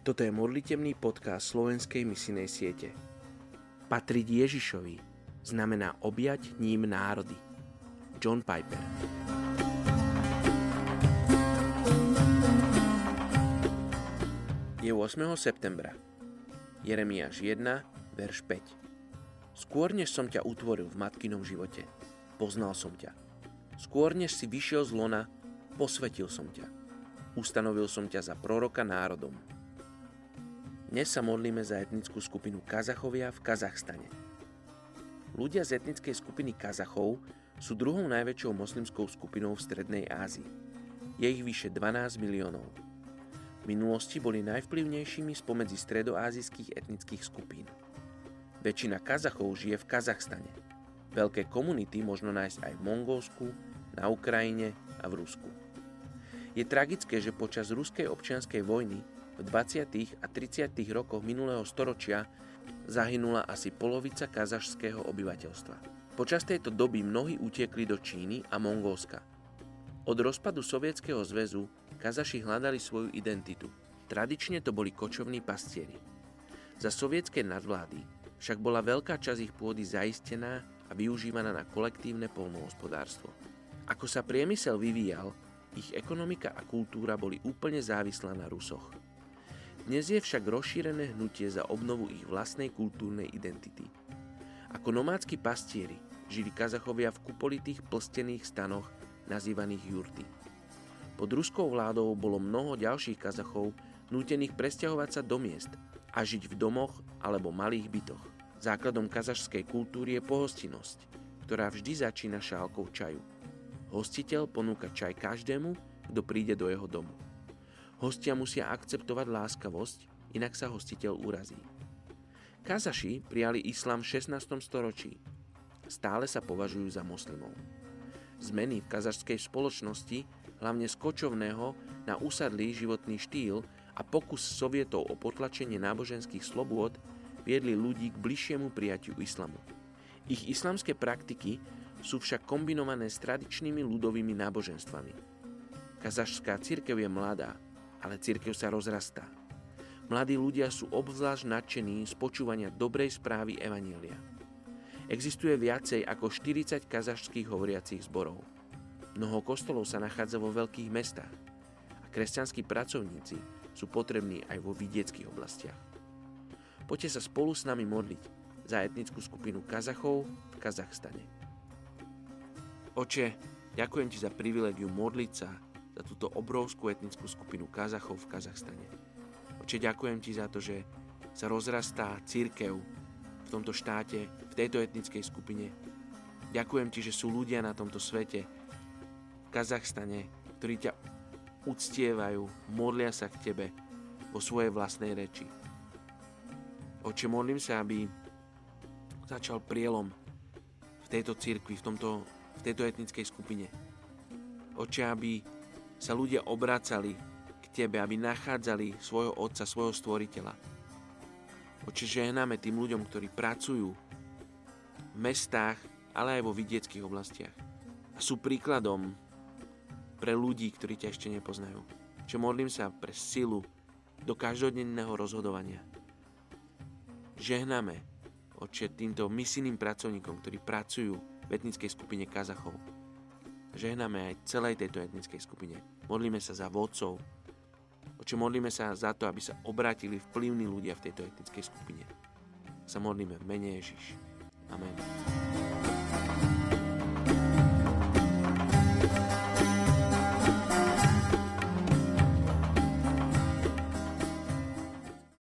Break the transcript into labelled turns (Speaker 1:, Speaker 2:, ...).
Speaker 1: Toto je modlitebný podcast slovenskej misinej siete. Patriť Ježišovi znamená objať ním národy. John Piper Je 8. septembra. Jeremiáš 1, verš 5. Skôr než som ťa utvoril v matkinom živote, poznal som ťa. Skôr než si vyšiel z lona, posvetil som ťa. Ustanovil som ťa za proroka národom. Dnes sa modlíme za etnickú skupinu Kazachovia v Kazachstane. Ľudia z etnickej skupiny Kazachov sú druhou najväčšou moslimskou skupinou v Strednej Ázii. Je ich vyše 12 miliónov. V minulosti boli najvplyvnejšími spomedzi stredoázijských etnických skupín. Väčšina Kazachov žije v Kazachstane. Veľké komunity možno nájsť aj v Mongolsku, na Ukrajine a v Rusku. Je tragické, že počas ruskej občianskej vojny v 20. a 30. rokoch minulého storočia zahynula asi polovica kazašského obyvateľstva. Počas tejto doby mnohí utiekli do Číny a Mongolska. Od rozpadu Sovietskeho zväzu Kazaši hľadali svoju identitu. Tradične to boli kočovní pastieri. Za sovietskej nadvlády však bola veľká časť ich pôdy zaistená a využívaná na kolektívne polnohospodárstvo. Ako sa priemysel vyvíjal, ich ekonomika a kultúra boli úplne závislá na Rusoch. Dnes je však rozšírené hnutie za obnovu ich vlastnej kultúrnej identity. Ako nomádski pastieri žili Kazachovia v kupolitých plstených stanoch nazývaných jurty. Pod ruskou vládou bolo mnoho ďalších Kazachov nútených presťahovať sa do miest a žiť v domoch alebo malých bytoch. Základom kazašskej kultúry je pohostinnosť, ktorá vždy začína šálkou čaju. Hostiteľ ponúka čaj každému, kto príde do jeho domu. Hostia musia akceptovať láskavosť, inak sa hostiteľ urazí. Kazaši prijali islám v 16. storočí. Stále sa považujú za moslimov. Zmeny v kazašskej spoločnosti, hlavne z kočovného na usadlý životný štýl a pokus sovietov o potlačenie náboženských slobôd viedli ľudí k bližšiemu prijatiu islamu. Ich islamské praktiky sú však kombinované s tradičnými ľudovými náboženstvami. Kazašská církev je mladá, ale církev sa rozrastá. Mladí ľudia sú obzvlášť nadšení z počúvania dobrej správy Evanielia. Existuje viacej ako 40 kazašských hovoriacich zborov. Mnoho kostolov sa nachádza vo veľkých mestách a kresťanskí pracovníci sú potrební aj vo vidieckých oblastiach. Poďte sa spolu s nami modliť za etnickú skupinu Kazachov v Kazachstane. Oče, ďakujem ti za privilegiu modliť sa za túto obrovskú etnickú skupinu Kazachov v Kazachstane. Oče, ďakujem ti za to, že sa rozrastá církev v tomto štáte, v tejto etnickej skupine. Ďakujem ti, že sú ľudia na tomto svete, v Kazachstane, ktorí ťa uctievajú, modlia sa k tebe vo svojej vlastnej reči. Oče, modlím sa, aby začal prielom v tejto cirkvi, v, tomto, v tejto etnickej skupine. Oče, aby sa ľudia obracali k Tebe, aby nachádzali svojho Otca, svojho Stvoriteľa. Oče, žehname tým ľuďom, ktorí pracujú v mestách, ale aj vo vidieckých oblastiach. A sú príkladom pre ľudí, ktorí ťa ešte nepoznajú. Čo modlím sa pre silu do každodenného rozhodovania. Žehname, oče, týmto misijným pracovníkom, ktorí pracujú v etnickej skupine Kazachov žehname aj celej tejto etnickej skupine. Modlíme sa za vodcov, oči modlíme sa za to, aby sa obrátili vplyvní ľudia v tejto etnickej skupine. Sa modlíme v mene Ježiš. Amen.